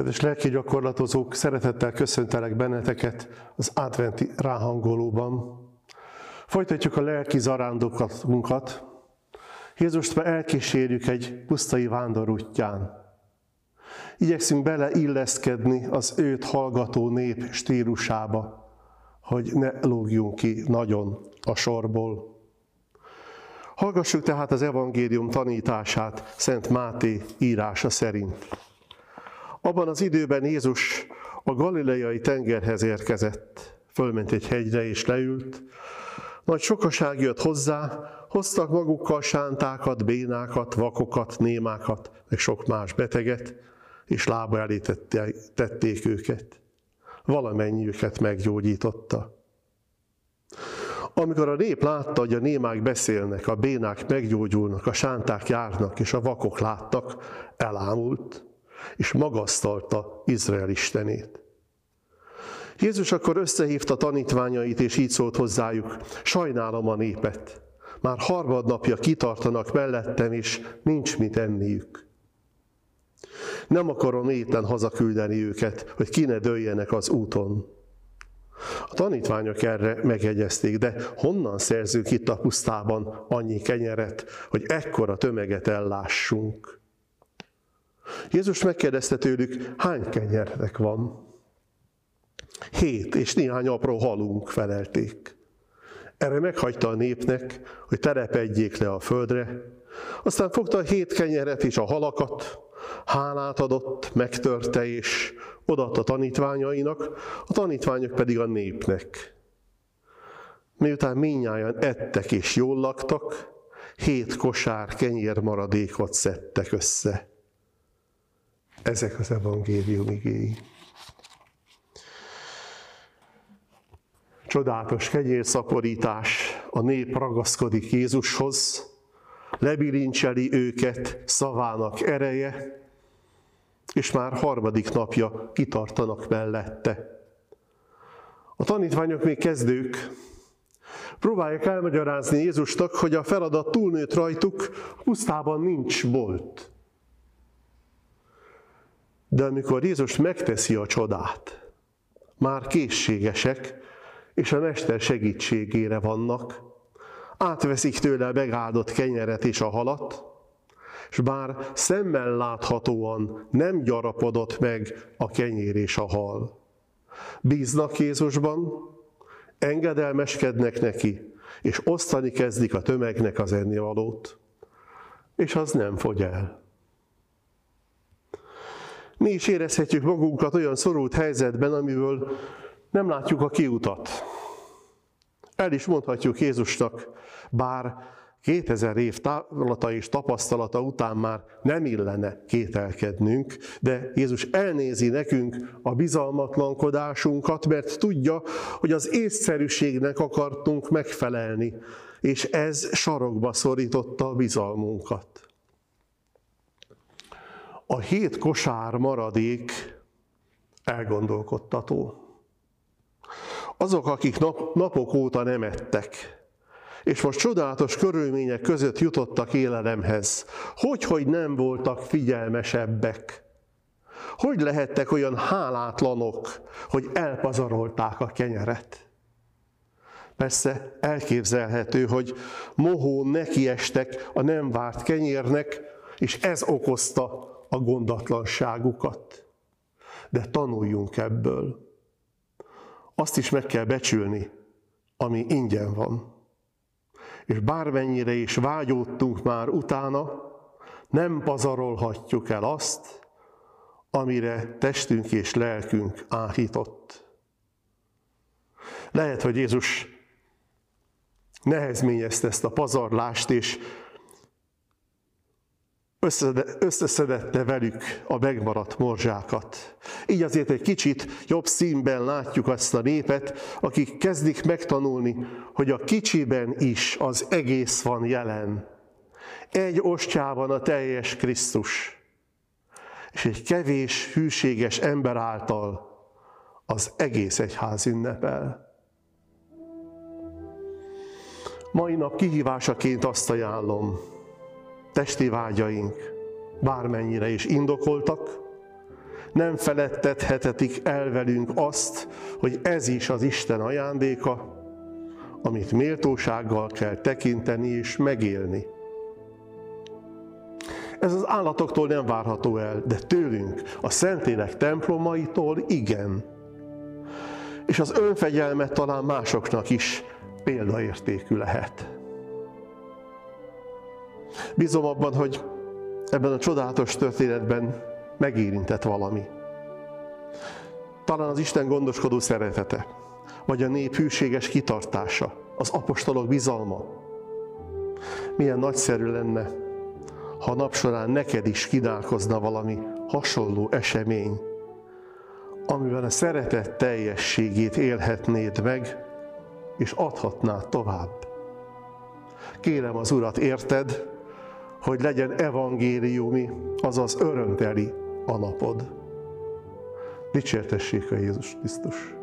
Kedves lelki gyakorlatozók, szeretettel köszöntelek benneteket az adventi ráhangolóban. Folytatjuk a lelki zarándokatunkat. Jézust ma elkísérjük egy pusztai vándorútján. Igyekszünk beleilleszkedni az őt hallgató nép stílusába, hogy ne lógjunk ki nagyon a sorból. Hallgassuk tehát az evangélium tanítását Szent Máté írása szerint. Abban az időben Jézus a galileai tengerhez érkezett, fölment egy hegyre és leült. Nagy sokaság jött hozzá, hoztak magukkal sántákat, bénákat, vakokat, némákat, meg sok más beteget, és lába elé tették őket. Valamennyi őket meggyógyította. Amikor a nép látta, hogy a némák beszélnek, a bénák meggyógyulnak, a sánták járnak, és a vakok láttak, elámult és magasztalta Izrael istenét. Jézus akkor összehívta tanítványait, és így szólt hozzájuk, sajnálom a népet, már harmadnapja kitartanak mellettem, és nincs mit enniük. Nem akarom éten hazaküldeni őket, hogy ki ne dőljenek az úton. A tanítványok erre megegyezték, de honnan szerzünk itt a pusztában annyi kenyeret, hogy ekkora tömeget ellássunk? Jézus megkérdezte tőlük, hány kenyernek van? Hét, és néhány apró halunk felelték. Erre meghagyta a népnek, hogy terepedjék le a földre, aztán fogta a hét kenyeret és a halakat, hálát adott, megtörte és odaadta tanítványainak, a tanítványok pedig a népnek. Miután minnyáján ettek és jól laktak, hét kosár kenyér maradékot szedtek össze. Ezek az evangélium igéi. Csodálatos kenyérszaporítás, a nép ragaszkodik Jézushoz, lebilincseli őket szavának ereje, és már harmadik napja kitartanak mellette. A tanítványok még kezdők, próbálják elmagyarázni Jézusnak, hogy a feladat túlnőtt rajtuk, pusztában nincs bolt. De amikor Jézus megteszi a csodát, már készségesek, és a Mester segítségére vannak, átveszik tőle a megáldott kenyeret és a halat, és bár szemmel láthatóan nem gyarapodott meg a kenyér és a hal. Bíznak Jézusban, engedelmeskednek neki, és osztani kezdik a tömegnek az ennivalót, és az nem fogy el. Mi is érezhetjük magunkat olyan szorult helyzetben, amiből nem látjuk a kiutat. El is mondhatjuk Jézusnak, bár 2000 év távlata és tapasztalata után már nem illene kételkednünk, de Jézus elnézi nekünk a bizalmatlankodásunkat, mert tudja, hogy az észszerűségnek akartunk megfelelni, és ez sarokba szorította a bizalmunkat. A hét kosár maradék elgondolkodtató. Azok, akik nap, napok óta nem ettek, és most csodálatos körülmények között jutottak élelemhez, hogy, hogy nem voltak figyelmesebbek, hogy lehettek olyan hálátlanok, hogy elpazarolták a kenyeret? Persze elképzelhető, hogy mohón nekiestek a nem várt kenyérnek, és ez okozta a gondatlanságukat. De tanuljunk ebből. Azt is meg kell becsülni, ami ingyen van. És bármennyire is vágyódtunk már utána, nem pazarolhatjuk el azt, amire testünk és lelkünk áhított. Lehet, hogy Jézus nehezményezte ezt a pazarlást, és összeszedette velük a megmaradt morzsákat. Így azért egy kicsit jobb színben látjuk azt a népet, akik kezdik megtanulni, hogy a kicsiben is az egész van jelen. Egy ostjában a teljes Krisztus, és egy kevés, hűséges ember által az egész egyház ünnepel. Mai nap kihívásaként azt ajánlom, testi vágyaink bármennyire is indokoltak, nem felettethetetik el velünk azt, hogy ez is az Isten ajándéka, amit méltósággal kell tekinteni és megélni. Ez az állatoktól nem várható el, de tőlünk, a Szentlélek templomaitól igen. És az önfegyelmet talán másoknak is példaértékű lehet. Bízom abban, hogy ebben a csodálatos történetben megérintett valami. Talán az Isten gondoskodó szeretete, vagy a nép hűséges kitartása, az apostolok bizalma. Milyen nagyszerű lenne, ha nap során neked is kidálkozna valami hasonló esemény, amiben a szeretet teljességét élhetnéd meg, és adhatnád tovább. Kérem az Urat, érted, hogy legyen evangéliumi, azaz örömteli a napod. Dicsértessék a Jézus Krisztus!